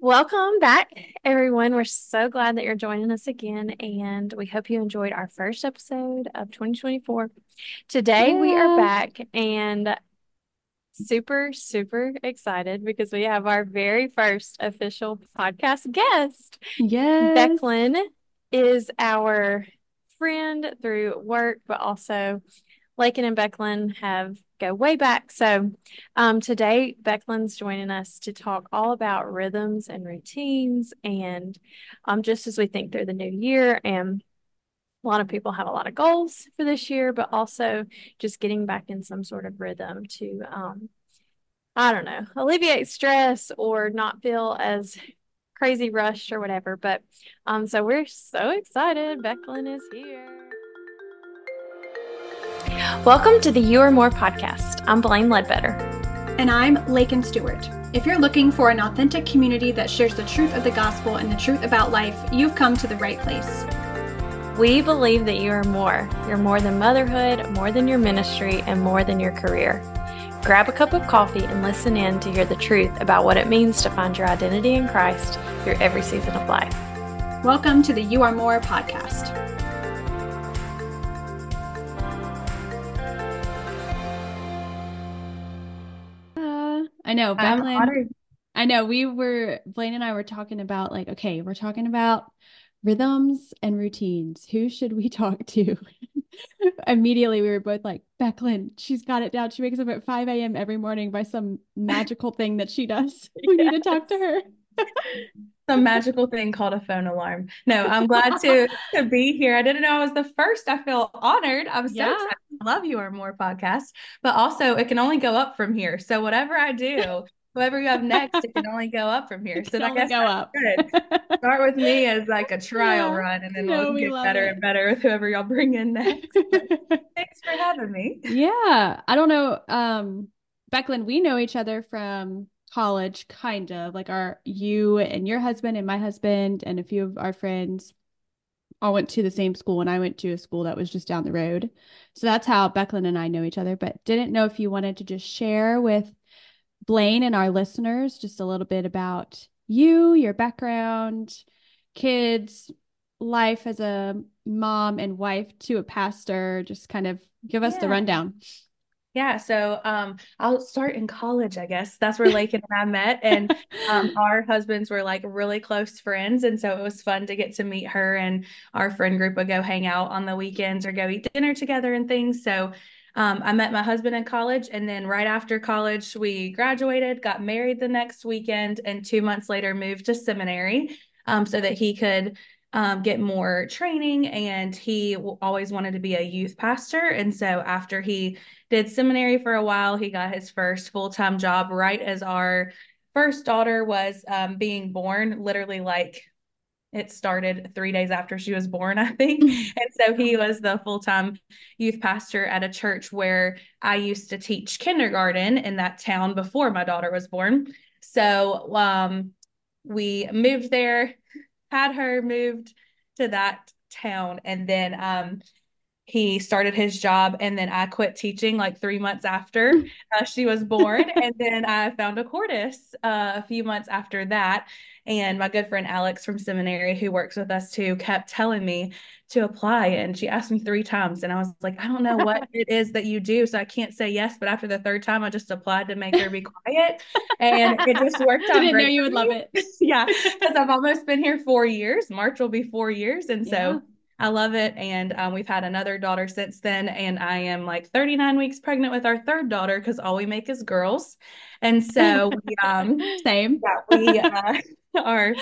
Welcome back, everyone. We're so glad that you're joining us again, and we hope you enjoyed our first episode of 2024. Today, we are back and super, super excited because we have our very first official podcast guest. Yes. Becklin is our friend through work, but also Laken and Becklin have go way back. So um, today Becklin's joining us to talk all about rhythms and routines, and um, just as we think through the new year, and a lot of people have a lot of goals for this year, but also just getting back in some sort of rhythm to um, I don't know, alleviate stress or not feel as crazy rushed or whatever. But um, so we're so excited. Becklin is here. Welcome to the You Are More podcast. I'm Blaine Ledbetter. And I'm Laken Stewart. If you're looking for an authentic community that shares the truth of the gospel and the truth about life, you've come to the right place. We believe that you are more. You're more than motherhood, more than your ministry, and more than your career. Grab a cup of coffee and listen in to hear the truth about what it means to find your identity in Christ through every season of life. Welcome to the You Are More podcast. I know, honored. I know we were Blaine and I were talking about like, okay, we're talking about rhythms and routines. Who should we talk to? Immediately, we were both like, Becklin, she's got it down. She wakes up at 5 a.m. every morning by some magical thing that she does. We need to talk to her. Some magical thing called a phone alarm. No, I'm glad to to be here. I didn't know I was the first. I feel honored. I'm so Yeah. excited. Love you or more podcast, but also it can only go up from here. So whatever I do, whoever you have next, it can only go up from here. It So can I guess go up. good. Start with me as like a trial Yeah. run, and then No, we'll we get better it. and better with whoever y'all bring in next. Thanks for having me. Yeah, I don't know. Um, Becklin, we know each other from college, kind of like our you and your husband and my husband and a few of our friends all went to the same school, and I went to a school that was just down the road. So that's how Becklin and I know each other, but didn't know if you wanted to just share with Blaine and our listeners just a little bit about you, your background, kids, life as a mom and wife to a pastor, just kind of give us the rundown. Yeah, so um, I'll start in college, I guess. That's where Laken and I met, and um, our husbands were like really close friends, and so it was fun to get to meet her. And our friend group would go hang out on the weekends or go eat dinner together and things. So um, I met my husband in college, and then right after college, we graduated, got married the next weekend, and two months later moved to seminary um, so that he could um, get more training. And he always wanted to be a youth pastor, and so after he did seminary for a while. He got his first full time job right as our first daughter was um, being born, literally like it started three days after she was born, I think. And so he was the full time youth pastor at a church where I used to teach kindergarten in that town before my daughter was born. So um, we moved there, had her moved to that town, and then um, he started his job and then I quit teaching like three months after uh, she was born. and then I found a Cordis uh, a few months after that. And my good friend Alex from seminary, who works with us too, kept telling me to apply. And she asked me three times. And I was like, I don't know what it is that you do. So I can't say yes. But after the third time, I just applied to make her be quiet. And it just worked out I Didn't know you would love it. yeah. Because I've almost been here four years. March will be four years. And so Yeah. I love it. And um, we've had another daughter since then. And I am like 39 weeks pregnant with our third daughter because all we make is girls. And so we, um, Same. yeah, we uh, are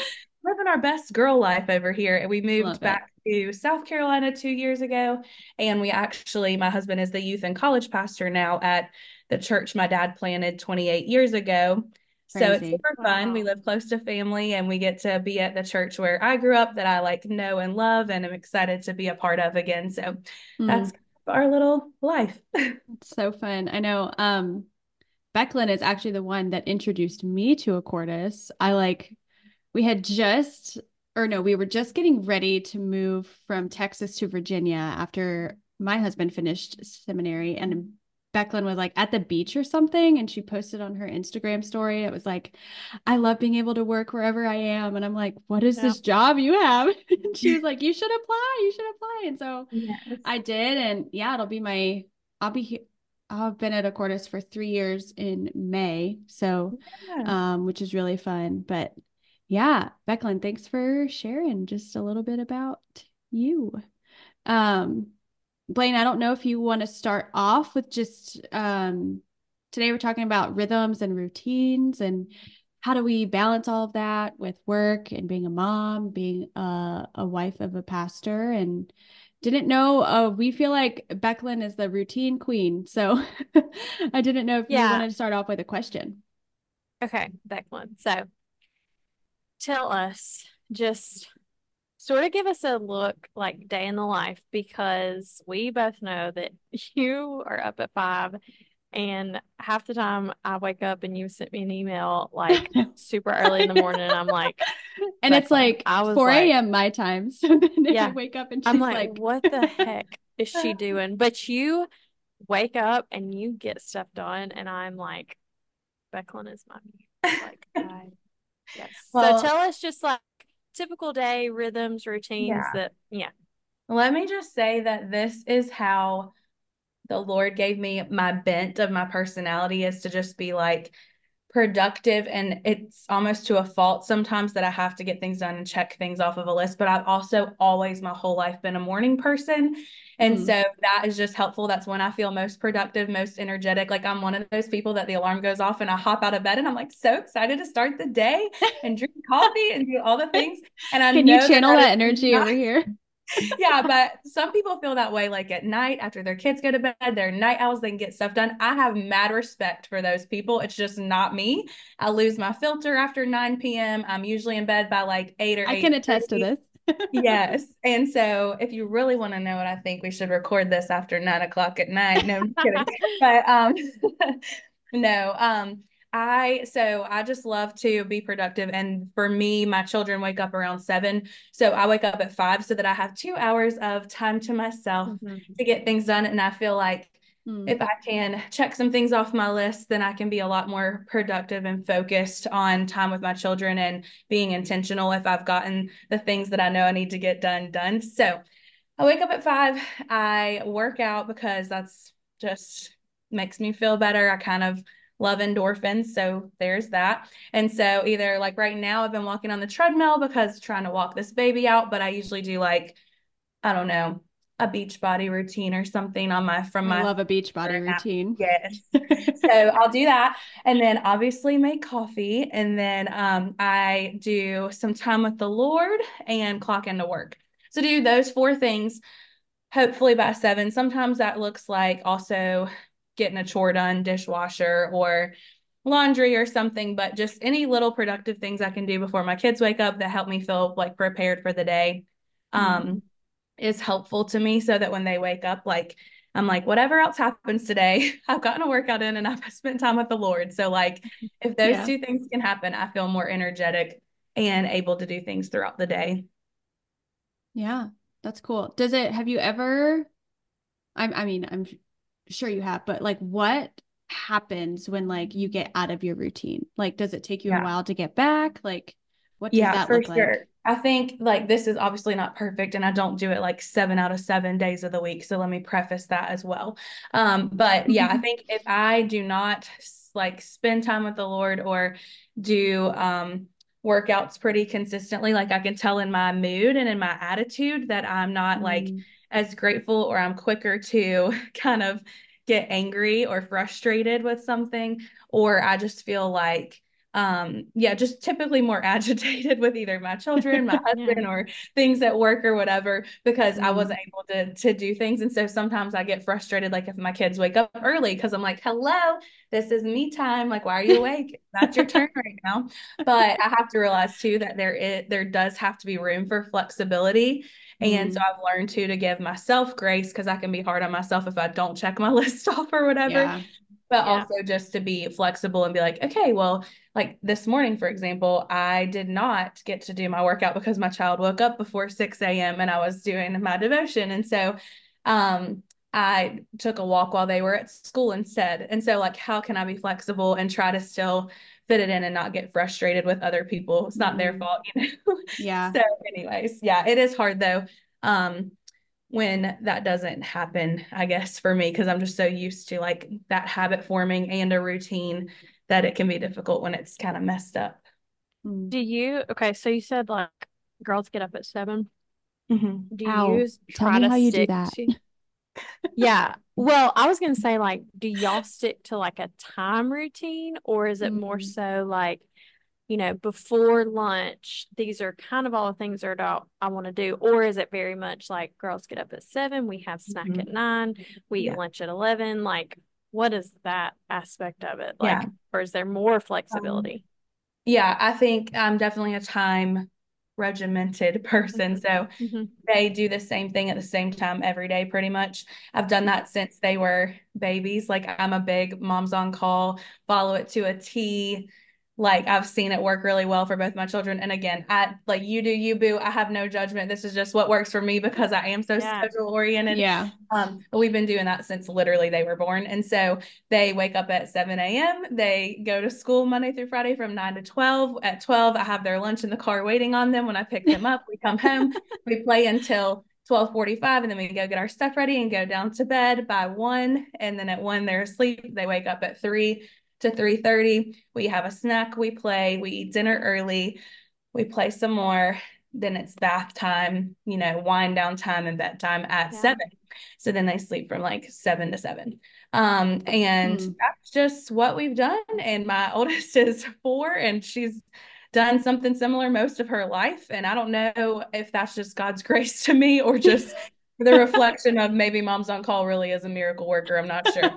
living our best girl life over here. And we Love moved it. back to South Carolina two years ago. And we actually, my husband is the youth and college pastor now at the church my dad planted 28 years ago. So it's super fun. We live close to family and we get to be at the church where I grew up that I like know and love and I'm excited to be a part of again. So Mm, that's our little life. it's so fun. I know. Um, Becklin is actually the one that introduced me to a Cordis. I like, we had just, or no, we were just getting ready to move from Texas to Virginia after my husband finished seminary, and Becklin was like at the beach or something and she posted on her Instagram story. It was like, I love being able to work wherever I am. And I'm like, what is yeah. this job you have? and she was like, you should apply. You should apply. And so yes. I did. And yeah, it'll be my, I'll be here. I've been at Acordes for three years in May. So, yeah. um, which is really fun. But yeah, Becklin, thanks for sharing just a little bit about you. Um, Blaine, I don't know if you want to start off with just um, today we're talking about rhythms and routines and how do we balance all of that with work and being a mom, being a, a wife of a pastor and didn't know uh, we feel like Becklin is the routine queen. So I didn't know if yeah. you wanted to start off with a question. Okay, Becklin. So tell us just sort of give us a look like day in the life because we both know that you are up at five and half the time I wake up and you sent me an email like super early in the morning and I'm like and it's like I was 4 a.m. Like, my time. So then yeah, I wake up and I'm like, like what the heck is she doing? But you wake up and you get stuff done and I'm like, Becklin is mommy. Like I yes. Well, so tell us just like typical day rhythms, routines yeah. that, yeah. Let me just say that this is how the Lord gave me my bent of my personality is to just be like productive. And it's almost to a fault sometimes that I have to get things done and check things off of a list. But I've also always my whole life been a morning person. And mm. so that is just helpful. That's when I feel most productive, most energetic. Like I'm one of those people that the alarm goes off and I hop out of bed and I'm like so excited to start the day and drink coffee and do all the things. And I can you channel that, that energy not, over here? Yeah, but some people feel that way like at night after their kids go to bed, they're night owls, they can get stuff done. I have mad respect for those people. It's just not me. I lose my filter after 9 p.m. I'm usually in bed by like 8 or I can attest to this yes. And so if you really want to know what I think, we should record this after nine o'clock at night. No, I'm kidding. but um no, um I so I just love to be productive. And for me, my children wake up around seven. So I wake up at five so that I have two hours of time to myself mm-hmm. to get things done. And I feel like Mm. If I can check some things off my list, then I can be a lot more productive and focused on time with my children and being intentional if I've gotten the things that I know I need to get done done. So I wake up at five, I work out because that's just makes me feel better. I kind of love endorphins. So there's that. And so either like right now, I've been walking on the treadmill because trying to walk this baby out, but I usually do like, I don't know, a Beachbody routine or something on my from my I love a Beachbody routine. Yes. so I'll do that and then obviously make coffee and then um, I do some time with the Lord and clock into work. So do those four things hopefully by 7. Sometimes that looks like also getting a chore done, dishwasher or laundry or something, but just any little productive things I can do before my kids wake up that help me feel like prepared for the day. Mm-hmm. Um is helpful to me so that when they wake up, like I'm like, whatever else happens today, I've gotten a workout in and I've spent time with the Lord. So, like, if those yeah. two things can happen, I feel more energetic and able to do things throughout the day. Yeah, that's cool. Does it, have you ever, I, I mean, I'm sure you have, but like, what happens when like you get out of your routine? Like, does it take you yeah. a while to get back? Like, what does yeah, that look sure. like? I think like this is obviously not perfect and I don't do it like seven out of seven days of the week. So let me preface that as well. Um, but yeah, I think if I do not like spend time with the Lord or do um, workouts pretty consistently, like I can tell in my mood and in my attitude that I'm not mm. like as grateful or I'm quicker to kind of get angry or frustrated with something, or I just feel like um yeah just typically more agitated with either my children my husband yeah. or things at work or whatever because mm-hmm. i wasn't able to to do things. And so sometimes i get frustrated like if my kids wake up early because i'm like hello this is me time. Like why are you awake? That's your turn right now. But i have to realize too that there is there does have to be room for flexibility and so mm-hmm. I've learned too to give myself grace because I can be hard on myself if I don't check my list off or whatever. Yeah but yeah. also just to be flexible and be like, okay, well, like this morning, for example, I did not get to do my workout because my child woke up before 6 a.m. and I was doing my devotion. And so um, I took a walk while they were at school instead. And so, like, how can I be flexible and try to still fit it in and not get frustrated with other people? It's not mm-hmm. their fault, you know? Yeah. so, anyways, yeah, it is hard though. Um, when that doesn't happen, I guess for me, because I'm just so used to like that habit forming and a routine that it can be difficult when it's kind of messed up. Hmm. Do you, okay, so you said like girls get up at 7 mm-hmm. Do you try to how you do that? To, yeah. Well, I was going to say, like, do y'all stick to like a time routine or is it mm-hmm. more so like, you know, before lunch, these are kind of all the things that I, I want to do? Or is it very much like girls get up at seven, we have snack mm-hmm. at nine, we yeah. eat lunch at 11? Like, what is that aspect of it? Like, yeah. or is there more flexibility? Um, yeah, I think I'm definitely a time regimented person. So mm-hmm. they do the same thing at the same time every day, pretty much. I've done that since they were babies. Like I'm a big Moms on Call, follow it to a T like I've seen it work really well for both my children. And again, I like you do you boo. I have no judgment. This is just what works for me because I am so yeah. schedule oriented. Yeah. Um, we've been doing that since literally they were born. And so they wake up at 7 a.m. They go to school Monday through Friday from 9 to 12. At 12, I have their lunch in the car waiting on them. When I pick them up, we come home, we play until 12:45 and then we go get our stuff ready and go down to bed by 1 and then at 1 they're asleep they wake up at 3 to 3:30. We have a snack, we play, we eat dinner early, we play some more. Then it's bath time, you know, wind down time and bedtime at yeah. seven. So then they sleep from like seven to seven. Um, and mm. that's just what we've done. And my oldest is four and she's done something similar most of her life. And I don't know if that's just God's grace to me or just the reflection of maybe Moms on Call really is a miracle worker. I'm not sure.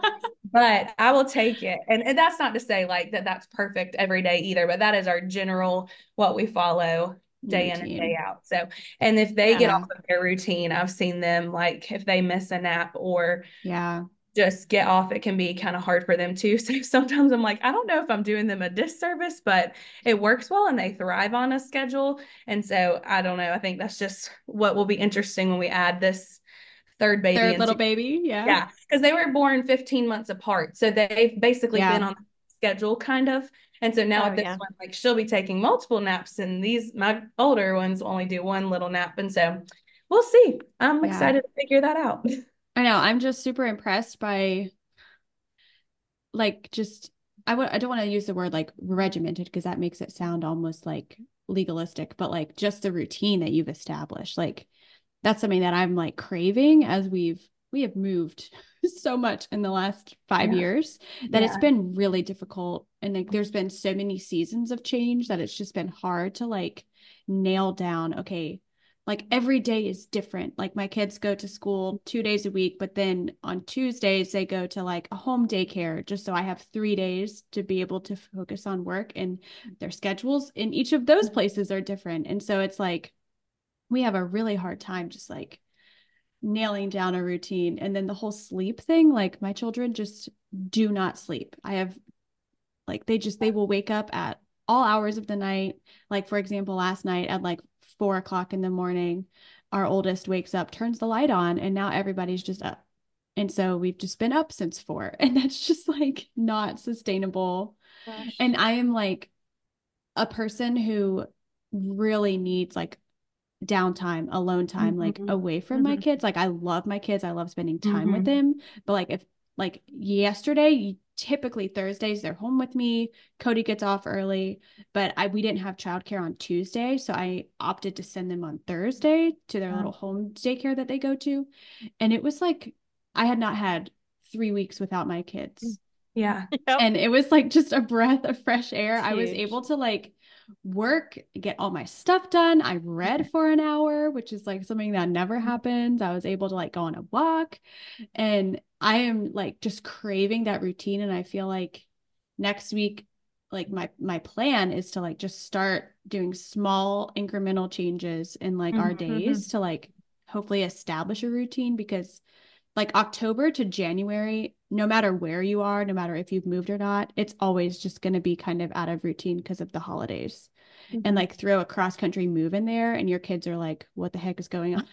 But I will take it. And, and that's not to say like that that's perfect every day either, but that is our general what we follow day routine. in and day out. So, and if they yeah. get off of their routine, I've seen them like if they miss a nap or yeah, just get off, it can be kind of hard for them too. So sometimes I'm like, I don't know if I'm doing them a disservice, but it works well and they thrive on a schedule. And so I don't know. I think that's just what will be interesting when we add this third baby. Third little baby. Yeah. Yeah. Because they were born 15 months apart. So they've basically yeah. been on schedule kind of. And so now oh, this yeah. one, like she'll be taking multiple naps and these my older ones only do one little nap. And so we'll see. I'm yeah. excited to figure that out. I know. I'm just super impressed by like just I w- I don't want to use the word like regimented because that makes it sound almost like legalistic, but like just the routine that you've established. Like that's something that I'm like craving as we've we have moved so much in the last five yeah. years that yeah. it's been really difficult. And like there's been so many seasons of change that it's just been hard to like nail down okay like every day is different. Like my kids go to school two days a week but then on tuesdays they go to like a home daycare just so i have three days to be able to focus on work. And their schedules in each of those places are different. And so it's like we have a really hard time just like nailing down a routine. And then the whole sleep thing like my children just do not sleep. I have like they just they will wake up at all hours of the night. Like for example last night at like four o'clock in the morning our oldest wakes up turns the light on and now everybody's just up. And so we've just been up since four and that's just like not sustainable. Gosh. and i am like a person who really needs like downtime, alone time, mm-hmm. like away from mm-hmm. my kids. Like I love my kids. I love spending time mm-hmm. with them. But like if like yesterday, typically Thursdays, they're home with me. Cody gets off early, but I we didn't have childcare on Tuesday. So I opted to send them on Thursday to their little home daycare that they go to. And it was like I had not had three weeks without my kids. Mm. Yeah. And it was like just a breath of fresh air. I was able to like work, get all my stuff done. I read for an hour, which is like something that never mm-hmm. happens. I was able to like go on a walk and I am like just craving that routine and I feel like next week like my my plan is to like just start doing small incremental changes in like mm-hmm. our days to like hopefully establish a routine because like October to January, no matter where you are, no matter if you've moved or not, it's always just going to be kind of out of routine because of the holidays. Mm-hmm. And like throw a cross country move in there, and your kids are like, what the heck is going on?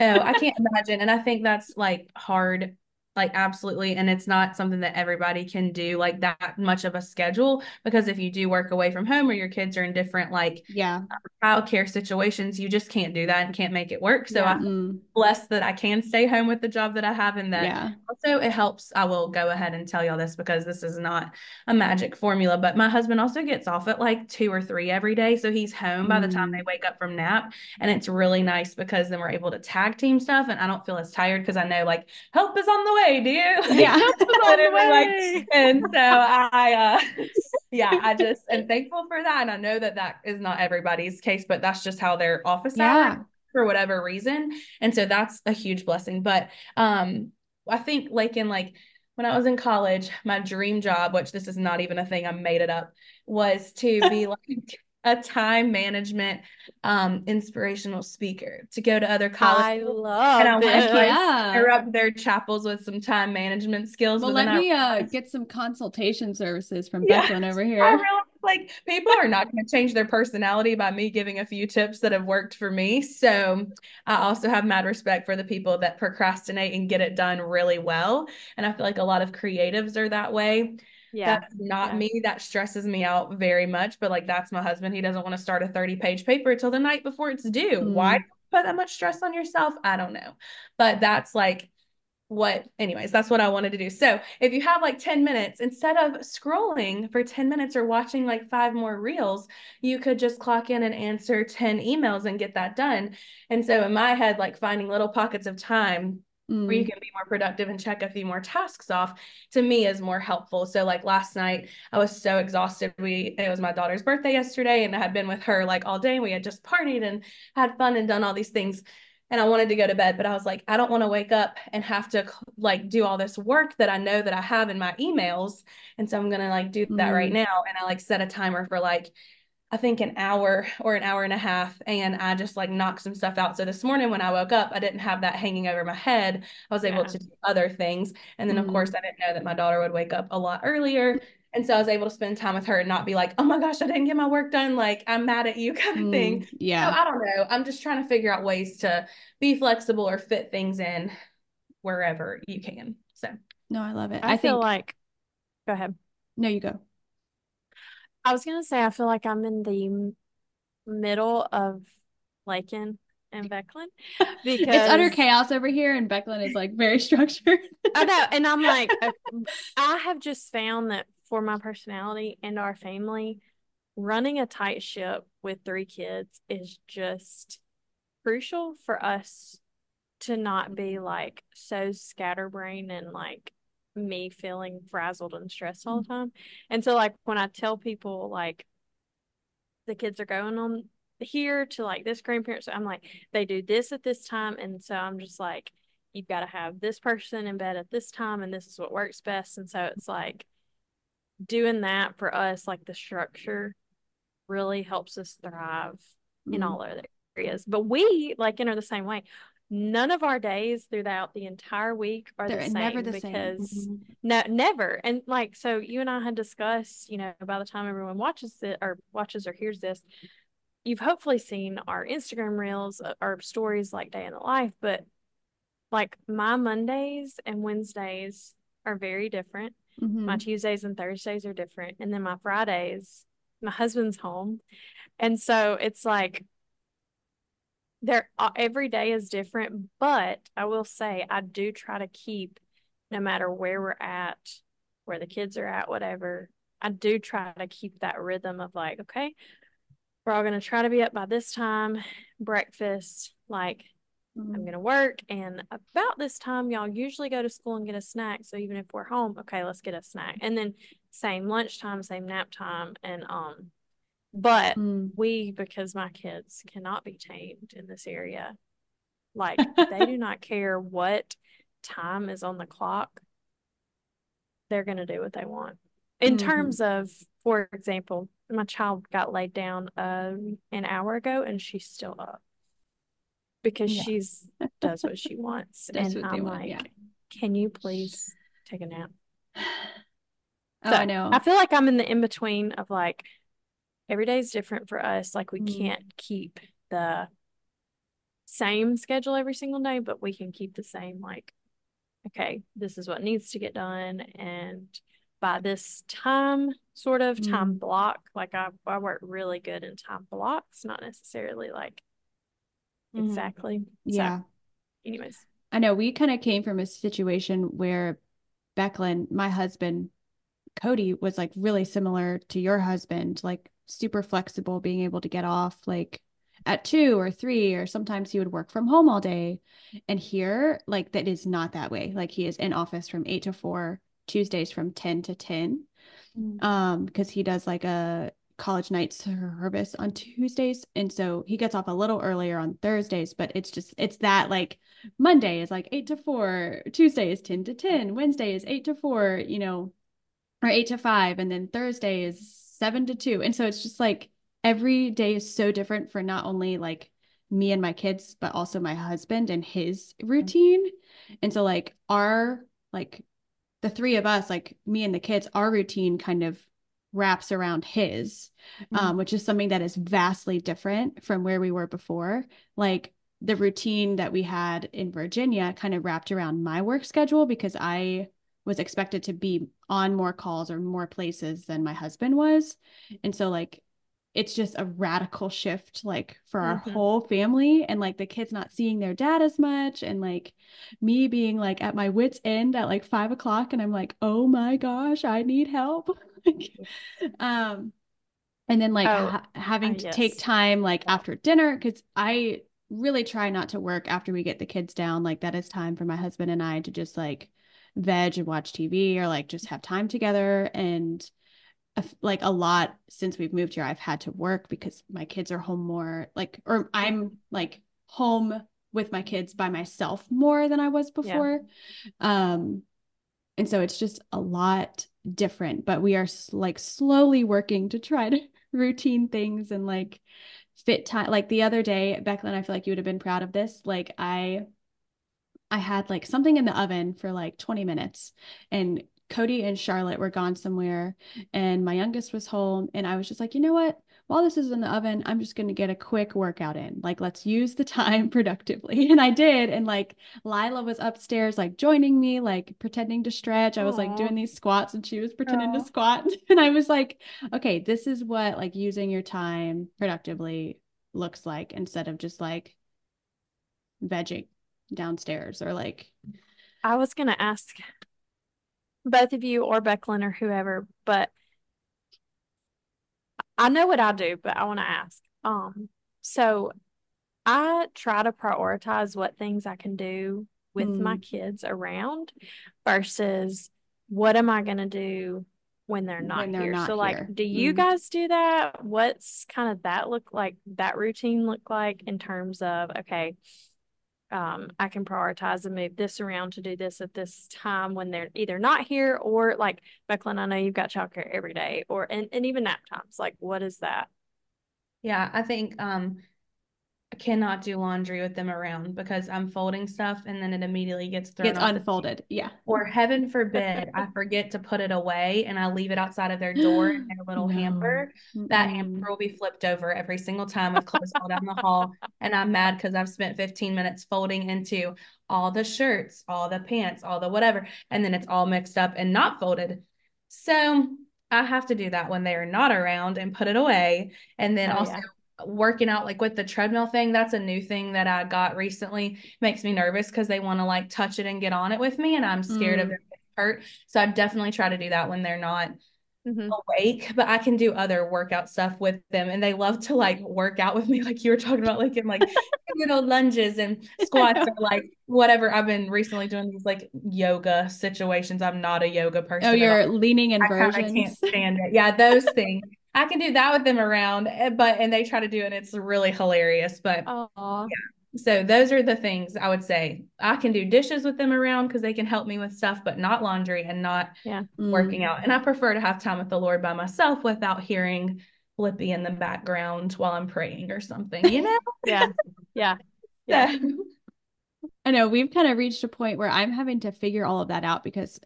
oh, I can't imagine. And I think that's like hard like absolutely and it's not something that everybody can do like that much of a schedule because if you do work away from home or your kids are in different like yeah childcare situations you just can't do that and can't make it work so Yeah. i'm Mm, blessed that i can stay home with the job that i have and that yeah also it helps i will go ahead and tell y'all this because this is not a magic formula but my husband also gets off at like two or three every day so he's home by the time Mm. they wake up from nap and it's really nice because then we're able to tag team stuff and i don't feel as tired because i know like help is on the way dear Like, Yeah. help is on the literally, like, way. and so i uh yeah i just am thankful for that and i know that that is not everybody's case but that's just how their office hours yeah for whatever reason. And so that's a huge blessing. But um I think like in like when I was in college, my dream job, which this is not even a thing, I made it up, was to be like a time management um inspirational speaker to go to other I colleges love and I want to like Yeah. stir up their chapels with some time management skills. well but then let I me uh get some consultation services from Yeah. Becklin over here. I here realized like people are not going to change their personality by me giving a few tips that have worked for me. So I also have mad respect for the people that procrastinate and get it done really well. And I feel like a lot of creatives are that way. Yeah. That's not yeah. me. That stresses me out very much. But like that's my husband. He doesn't want to start a 30 page paper till the night before it's due. Why Mm. put that much stress on yourself? I don't know. But that's like what anyways that's what i wanted to do so if you have like 10 minutes instead of scrolling for 10 minutes or watching like five more reels you could just clock in and answer 10 emails and get that done and so in my head like finding little pockets of time where you Mm. can be more productive and check a few more tasks off to me is more helpful so like last night i was so exhausted we it was my daughter's birthday yesterday and i had been with her like all day we had just partied and had fun and done all these things and I wanted to go to bed, but I was like, I don't want to wake up and have to like do all this work that I know that I have in my emails. And so I'm going to like do that right Mm. now. And I like set a timer for like, I think an hour or an hour and a half. And I just like knock some stuff out. So this morning when I woke up, I didn't have that hanging over my head. I was able Yeah. to do other things. And then, of Mhm. course, I didn't know that my daughter would wake up a lot earlier. And so I was able to spend time with her and not be like, oh my gosh, I didn't get my work done. Like, I'm mad at you kind of thing. Mm. So yeah I don't know. I'm just trying to figure out ways to be flexible or fit things in wherever you can. So no I love it I, I feel think like, go ahead. no you go I was gonna say I feel like I'm in the middle of Laken and Becklin because it's utter chaos over here and Becklin is like very structured. I know, and I'm like, uh, I have just found that for my personality and our family, running a tight ship with three kids is just crucial for us to not be like so scatterbrained and like me feeling frazzled and stressed all the time. And so, like, when I tell people, like, the kids are going on here to like this grandparents, I'm like, they do this at this time. And so I'm just like, you've got to have this person in bed at this time, and this is what works best. And so it's like doing that for us, like the structure really helps us thrive in Mm. all other areas. But we like enter the same way. None of our days throughout the entire week are the they're same never the same because Mhm. no, never. And like, so you and I had discussed, you know, by the time everyone watches it or watches or hears this, you've hopefully seen our Instagram reels, uh, our stories like day in the life. But like my Mondays and Wednesdays are very different. Mhm. My Tuesdays and Thursdays are different. And then my Fridays, my husband's home. And so it's like, there uh, every day is different, but I will say I do try to keep no matter where we're at, where the kids are at, whatever, I do try to keep that rhythm of like, okay, we're all gonna try to be up by this time, breakfast, like I'm Mhm. gonna work, and about this time y'all usually go to school and get a snack. So even if we're home, okay, let's get a snack. And then same lunchtime, same nap time, and um but Mm. we because my kids cannot be tamed in this area like they do not care what time is on the clock they're going to do what they want in Mhm. terms of for example my child got laid down um an hour ago and she's still up because Yeah. she's does what she wants and i'm want, like yeah. can you please take a nap oh So, I know I feel like I'm in the in between of like every day is different for us. Like we Mm. can't keep the same schedule every single day, but we can keep the same like okay, this is what needs to get done. And by this time, sort of time Mm. block, like I, I work really good in time blocks, not necessarily like Mhm. exactly. So, Yeah. anyways. I know we kind of came from a situation where Becklin, my husband, Cody, was like really similar to your husband, like super flexible, being able to get off like at two or three, or sometimes he would work from home all day. And here, like that is not that way. Like he is in office from eight to four, Tuesdays from 10 to 10. Mm. Um, because he does like a college night service on Tuesdays. And so he gets off a little earlier on Thursdays, but it's just it's that like Monday is like eight to four, Tuesday is 10 to 10, Wednesday is eight to four, you know, or eight to five, and then Thursday is seven to two. And so it's just like every day is so different for not only like me and my kids, but also my husband and his routine. And so like our like the three of us, like me and the kids, our routine kind of wraps around his, um, which is something that is vastly different from where we were before. Like the routine that we had in Virginia kind of wrapped around my work schedule because I was expected to be on more calls or more places than my husband was. And so like it's just a radical shift like for our Mhm. whole family and like the kids not seeing their dad as much and like me being like at my wits end at like five o'clock and I'm like, oh my gosh, I need help. Um and then like Oh, ha- having uh, to take time like after dinner because I really try not to work after we get the kids down. Like that is time for my husband and I to just like veg and watch TV or like just have time together. And like a lot since we've moved here, I've had to work because my kids are home more like, or I'm like home with my kids by myself more than I was Yeah. before. Um, and so it's just a lot different, but we are like slowly working to try to routine things and like fit time. Like the other day, Becklin, I feel like you would have been proud of this. Like I I had like something in the oven for like 20 minutes and Cody and Charlotte were gone somewhere and my youngest was home and I was just like, you know what? While this is in the oven, I'm just going to get a quick workout in. Like, let's use the time productively. And I did. And like Lila was upstairs, like joining me, like pretending to stretch. I was like doing these squats and she was pretending to squat. And I was like, okay, this is what like using your time productively looks like instead of just like vegging downstairs or like I was gonna ask both of you or Becklin or whoever, but I know what I do, but I want to ask. Um, so I try to prioritize what things I can do with my Mm. kids around versus what am I gonna do when they're not When they're here. not So like, here. do you Mm. guys do that? What's kind of that look like, that routine look like in terms of, okay, um, I can prioritize and move this around to do this at this time when they're either not here or like Becklin, I know you've got childcare every day or and, and even nap times. Like what is that? Yeah, I think um cannot do laundry with them around because I'm folding stuff and then it immediately gets thrown gets unfolded. Yeah. Or heaven forbid, I forget to put it away and I leave it outside of their door in their little No. hamper. That hamper will be flipped over every single time with clothes fall down the hall. And I'm mad because I've spent 15 minutes folding into all the shirts, all the pants, all the whatever. And then it's all mixed up and not folded. So I have to do that when they are not around and put it away. And then Oh, also yeah. Working out like with the treadmill thing that's a new thing that i got recently makes me nervous because they want to like touch it and get on it with me and i'm scared of Mm. them getting hurt so i definitely try to do that when they're not Mhm. awake but i can do other workout stuff with them and they love to like work out with me like you were talking about like in like you know lunges and squats or like whatever i've been recently doing these like yoga situations i'm not a yoga person Oh, you're leaning leaning I of can't stand it. Yeah, those things. I can do that with them around, eh, but and they try to do it. And it's really hilarious. But Aw. so those are the things I would say. I can do dishes with them around because they can help me with stuff, but not laundry and not Yeah. Mm. working out. And I prefer to have time with the Lord by myself without hearing Blippi in the background while I'm praying or something, you know? Yeah. Yeah. Yeah. So- I know we've kind of reached a point where I'm having to figure all of that out because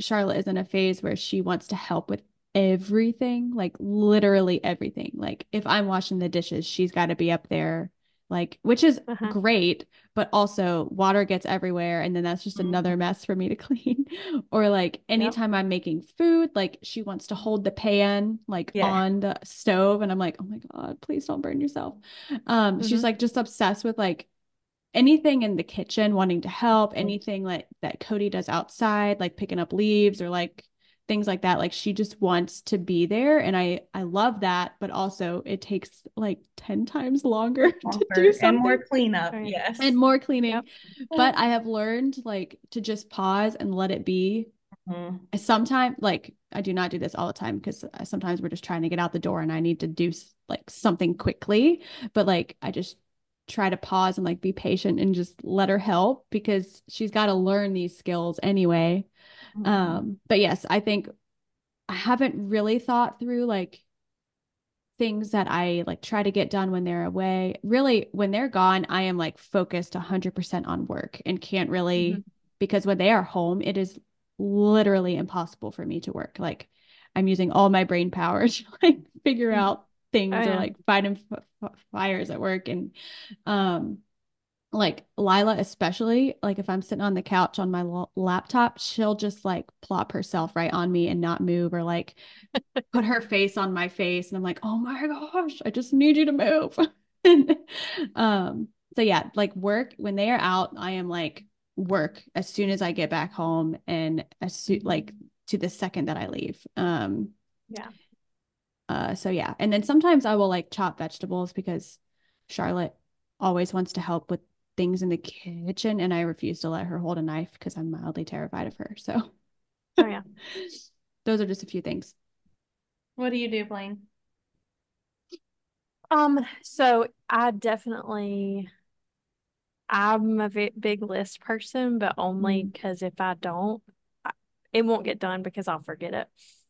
Charlotte is in a phase where she wants to help with everything, like literally everything. Like if I'm washing the dishes, she's got to be up there like which is Uh-huh. great but also water gets everywhere and then that's just another Mhm. mess for me to clean or like anytime i'm making food like she wants to hold the pan like Yeah. on the stove and i'm like oh my god please don't burn yourself um she's Mhm. like just obsessed with like anything in the kitchen wanting to help anything like that cody does outside like picking up leaves or like things like that like she just wants to be there and i i love that but also it takes like 10 times longer to do Longer something and more cleanup. Right. Yes. and more cleaning Yep. but i have learned like to just pause and let it be Mhm. sometimes like i do not do this all the time because sometimes we're just trying to get out the door and i need to do like something quickly but like i just try to pause and like be patient and just let her help because she's got to learn these skills anyway Mhm. um but yes i think i haven't really thought through like things that i like try to get done when they're away really when they're gone i am like focused 100% on work and can't really Mhm. because when they are home it is literally impossible for me to work like i'm using all my brain power to like figure out things Oh, or like fighting f- f- fires at work and um like Lila especially like if I'm sitting on the couch on my l- laptop she'll just like plop herself right on me and not move or like put her face on my face. And I'm like oh my gosh I just need you to move. And, um so yeah like work when they are out I am like work as soon as I get back home and as soon like to the second that I leave um Yeah. uh so yeah. And then sometimes I will like chop vegetables because Charlotte always wants to help with things in the kitchen and I refuse to let her hold a knife because I'm mildly terrified of her. So Oh yeah. those are just a few things. What do you do, Blaine? Um, so I definitely I'm a vi- big list person, but only Mm. because if I don't, I, it won't get done because I'll forget it.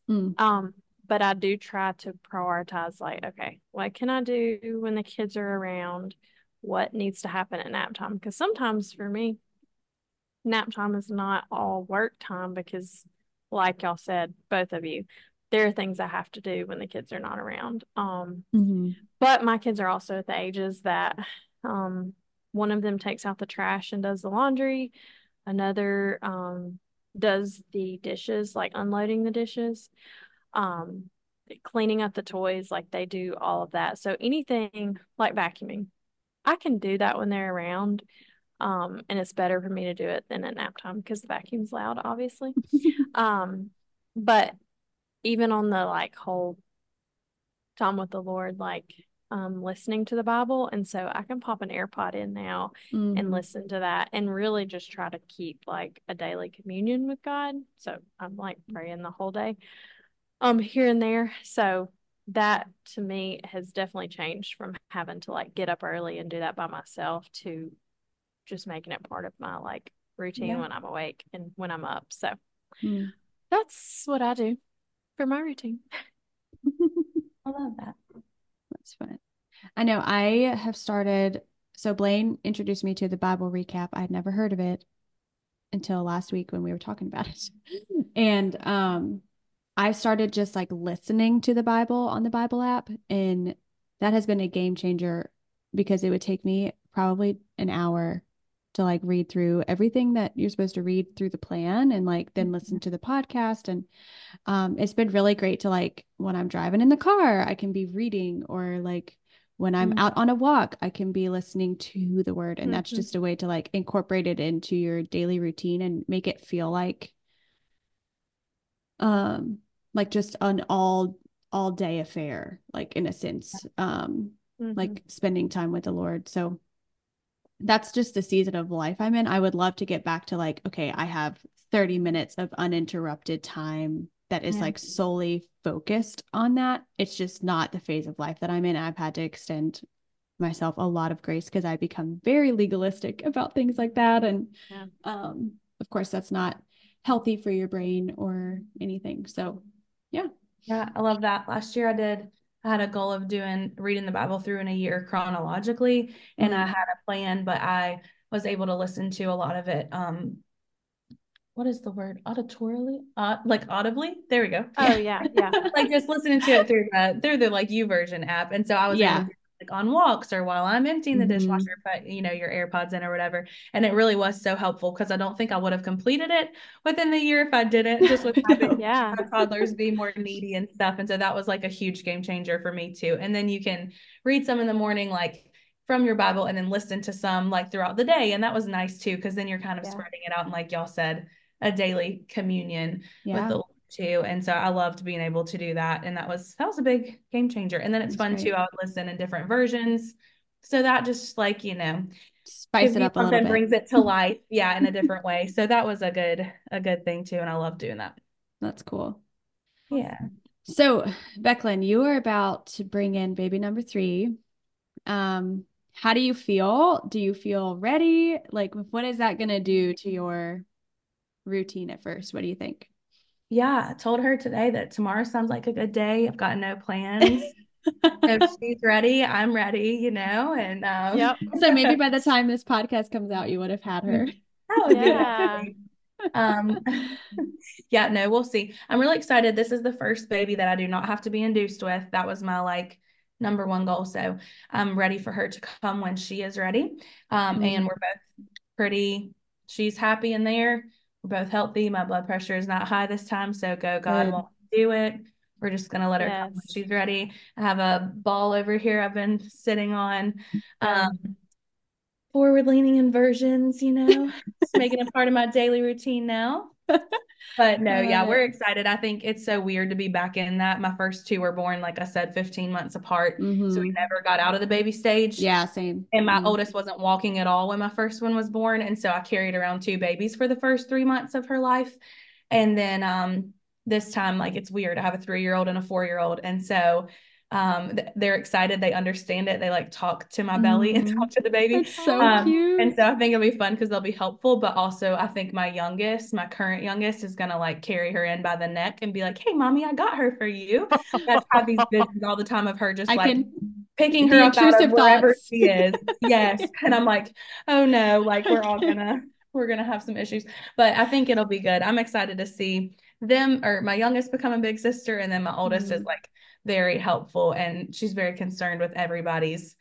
Mm. Um, but I do try to prioritize like, okay, what can I do when the kids are around? What needs to happen at nap time? Because sometimes for me, nap time is not all work time because, like y'all said, both of you, there are things I have to do when the kids are not around. Um, Mhm. but my kids are also at the ages that um, one of them takes out the trash and does the laundry, another um, does the dishes, like unloading the dishes, um, cleaning up the toys, like they do all of that. So anything like vacuuming, I can do that when they're around. Um, and it's better for me to do it than at nap time because the vacuum's loud, obviously. Um, but even on the like whole time with the Lord, like um listening to the Bible, and so I can pop an AirPod in now and Mhm. listen to that and really just try to keep like a daily communion with God. So I'm like praying the whole day, um, here and there. So that to me has definitely changed from having to like get up early and do that by myself to just making it part of my like routine Yeah. when I'm awake and when I'm up. So Mm. that's what I do for my routine. I love that. That's fun. I know I have started. So Blaine introduced me to the Bible recap. I had never heard of it until last week when we were talking about it. And um I started just like listening to the Bible on the Bible app and that has been a game changer because it would take me probably an hour to like read through everything that you're supposed to read through the plan and like then listen to the podcast and um it's been really great to like when I'm driving in the car I can be reading or like when I'm Mhm. out on a walk I can be listening to the word and that's Mhm. just a way to like incorporate it into your daily routine and make it feel like um like just an all all day affair like in a sense um Mhm. like spending time with the Lord so that's just the season of life I'm in I would love to get back to like okay I have 30 minutes of uninterrupted time that is Yeah. like solely focused on that it's just not the phase of life that I'm in I've had to extend myself a lot of grace because I become very legalistic about things like that and Yeah. um of course that's not healthy for your brain or anything so yeah I love that. Last year I did, I had a goal of doing reading the Bible through in a year chronologically, and I Mm. had a plan, but I was able to listen to a lot of it. Um, what is the word? Auditorily? Uh, like audibly? There we go. Oh yeah, yeah. Like just listening to it through the through the like YouVersion app, and so I was Yeah. Like on walks or while I'm emptying the Mhm. dishwasher, put, you know, your AirPods in or whatever. And it really was so helpful because I don't think I would have completed it within the year if I didn't, just with having Yeah. my toddlers be more needy and stuff. And so that was like a huge game changer for me too. And then you can read some in the morning, like from your Bible, and then listen to some like throughout the day. And that was nice too, because then you're kind of Yeah. spreading it out. And like y'all said, a daily communion with the Lord too. And so I loved being able to do that. And that was that was a big game changer. And then it's That's fun great. too. I would listen in different versions. So that just like, you know, Spice it up a little bit. brings it to life. Yeah, in a different way. So that was a good, a good thing too. And I love doing that. That's cool. Yeah. So, Becklin, you are about to bring in baby number three. Um, how do you feel? Do you feel ready? Like, what is that going to do to your routine at first? What do you think? Yeah. I told her today that tomorrow sounds like a good day. I've got no plans. if she's ready, I'm ready, you know, and um Yep. So maybe by the time this podcast comes out, you would have had her. That would be Yeah. Um, yeah, no, we'll see. I'm really excited. This is the first baby that I do not have to be induced with. That was my like number one goal. So I'm ready for her to come when she is ready. Um, Mhm. and we're both pretty, she's happy in there. We're both healthy. My blood pressure is not high this time. So go, God Good. won't do it. We're just gonna let her come when she's ready. I have a ball over here I've been sitting on. Um, forward leaning inversions, you know, making it part of my daily routine now. But no, yeah, we're excited. I think it's so weird to be back in that. My first two were born, like I said, 15 months apart. So we Mhm. never got out of the baby stage. Yeah, same. And my Mhm. oldest wasn't walking at all when my first one was born. And so I carried around two babies for the first three months of her life. And then um this time, like it's weird. I have a three-year-old and a four-year-old. And so um th- they're excited. They understand it. They like talk to my belly and Mhm. talk to the baby. It's so Um, cute. And so I think it'll be fun because they'll be helpful. But also, I think my youngest, my current youngest, is gonna like carry her in by the neck and be like, "Hey, mommy, I got her for you." That's have these visions all the time of her just I like can picking her up out of wherever thoughts. she is. Yes, and I'm like, "Oh no!" Like we're all gonna we're gonna have some issues. But I think it'll be good. I'm excited to see them or my youngest become a big sister, and then my oldest is Mhm. like very helpful and she's very concerned with everybody's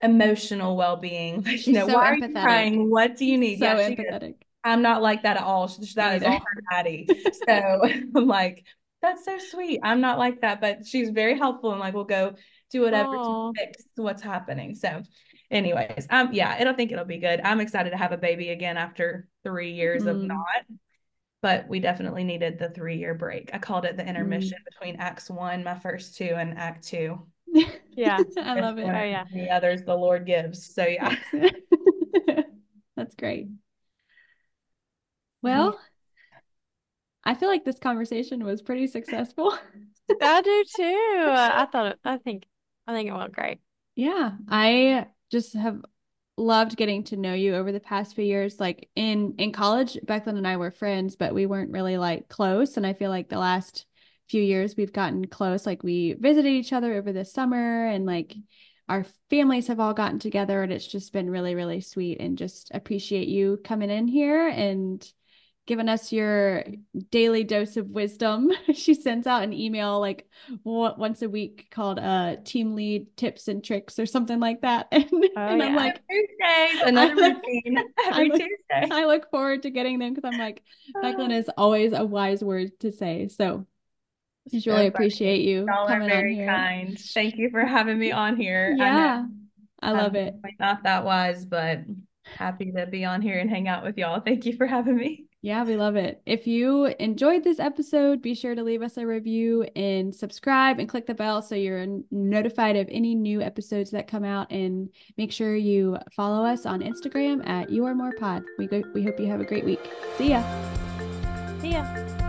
emotional well-being. Like, you know, so why are you crying? What do you need? so Yeah, empathetic. I'm not like that at all. She- That is all her daddy. So I'm like, that's so sweet. I'm not like that, but she's very helpful and like we'll go do whatever Aw. to fix what's happening. So, anyways, um, yeah, I don't think it'll be good. I'm excited to have a baby again after three years of Mm. not, but we definitely needed the three year break. I called it the intermission Mm. between Acts one, my first two, and Act two. Yeah. I love it. one Oh, and yeah. The others the Lord gives. So yeah. That's great. Well, I feel like this conversation was pretty successful. I do too. I thought it, I think I think it went great. Yeah, I just have loved getting to know you over the past few years. Like in in college, Becklin and I were friends, but we weren't really like close. And I feel like the last few years we've gotten close. Like we visited each other over the summer and like our families have all gotten together and it's just been really, really sweet and just appreciate you coming in here and giving us your daily dose of wisdom. She sends out an email like once a week called uh team lead tips and tricks or something like that. And, and I'm like, Tuesdays, another I routine I every look- Tuesday. I look forward to getting them because I'm like, Becklin is always a wise word to say. So I just So really appreciate you Y'all are very here. kind. Thank you for having me on here. I Yeah, I love I'm it. definitely Not that wise, but happy to be on here and hang out with y'all. Thank you for having me. Yeah, we love it. If you enjoyed this episode, be sure to leave us a review and subscribe and click the bell so you're notified of any new episodes that come out. And make sure you follow us on Instagram at You Are More Pod. We go, we hope you have a great week. See ya. See ya.